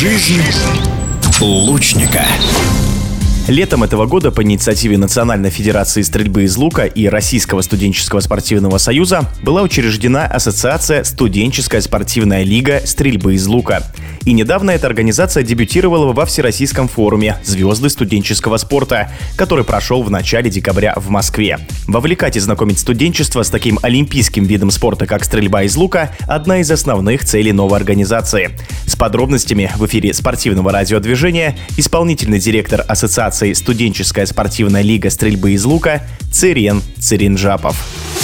Жизнь лучника. Летом этого года по инициативе Национальной Федерации стрельбы из лука и Российского студенческого спортивного союза была учреждена Ассоциация «Студенческая спортивная лига стрельбы из лука». И недавно эта организация дебютировала во Всероссийском форуме «Звезды студенческого спорта», который прошел в начале декабря в Москве. Вовлекать и знакомить студенчество с таким олимпийским видом спорта, как стрельба из лука – одна из основных целей новой организации. С подробностями в эфире спортивного радиодвижения исполнительный директор Ассоциации Ассоциации «Студенческая спортивная лига стрельбы из лука» Цирен Циринжапов.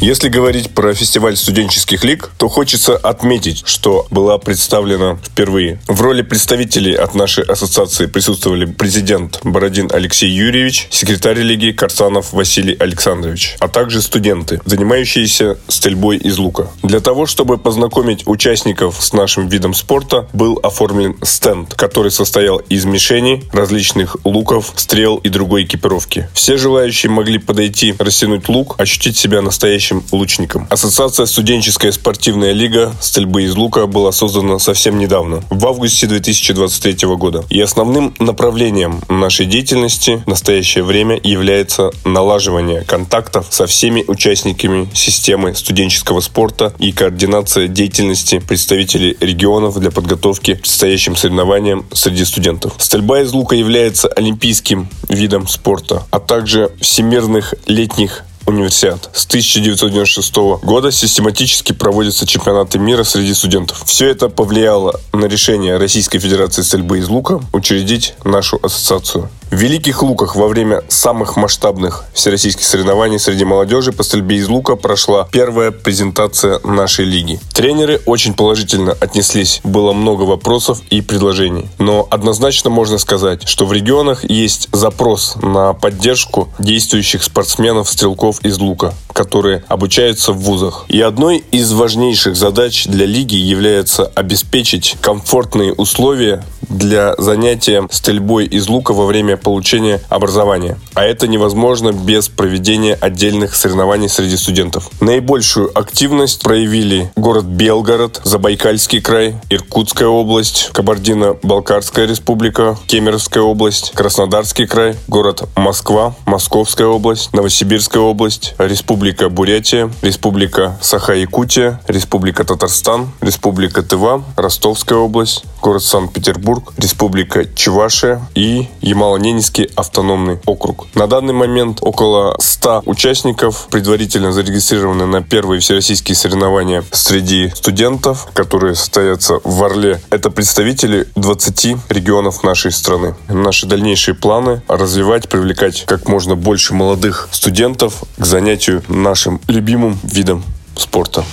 Если говорить про фестиваль студенческих лиг, то хочется отметить, что была представлена впервые. В роли представителей от нашей ассоциации присутствовали президент Бородин Алексей Юрьевич, секретарь лиги Карсанов Василий Александрович, а также студенты, занимающиеся стрельбой из лука. Для того, чтобы познакомить участников с нашим видом спорта, был оформлен стенд, который состоял из мишеней, различных луков, стрел и другой экипировки. Все желающие могли подойти, растянуть лук, ощутить себя настоящим настоящим лучником. Ассоциация «Студенческая спортивная лига стрельбы из лука» была создана совсем недавно, в августе 2023 года. И основным направлением нашей деятельности в настоящее время является налаживание контактов со всеми участниками системы студенческого спорта и координация деятельности представителей регионов для подготовки к предстоящим соревнованиям среди студентов. Стрельба из лука является олимпийским видом спорта, а также всемирных летних универсиад. С 1996 года систематически проводятся чемпионаты мира среди студентов. Все это повлияло на решение Российской Федерации стрельбы из лука учредить нашу ассоциацию. В Великих Луках во время самых масштабных всероссийских соревнований среди молодежи по стрельбе из лука прошла первая презентация нашей лиги. Тренеры очень положительно отнеслись. Было много вопросов и предложений. Но однозначно можно сказать, что в регионах есть запрос на поддержку действующих спортсменов-стрелков из лука, которые обучаются в вузах. И одной из важнейших задач для лиги является обеспечить комфортные условия для занятия стрельбой из лука во время получения образования. А это невозможно без проведения отдельных соревнований среди студентов. Наибольшую активность проявили город Белгород, Забайкальский край, Иркутская область, Кабардино-Балкарская республика, Кемеровская область, Краснодарский край, город Москва, Московская область, Новосибирская область, Республика Бурятия, Республика Саха-Якутия, Республика Татарстан, Республика Тыва, Ростовская область, город Санкт-Петербург, Республика Чувашия и Ямало-Ненецкий автономный округ. На данный момент около 100 участников предварительно зарегистрированы на первые всероссийские соревнования среди студентов, которые состоятся в Орле. Это представители 20 регионов нашей страны. Наши дальнейшие планы развивать, привлекать как можно больше молодых студентов к занятию нашим любимым видом спорта.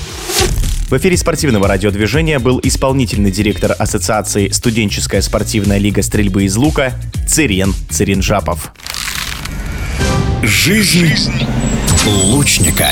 В эфире спортивного радиодвижения был исполнительный директор Ассоциации «Студенческая спортивная лига стрельбы из лука» Цирен Циринжапов. Жизнь лучника.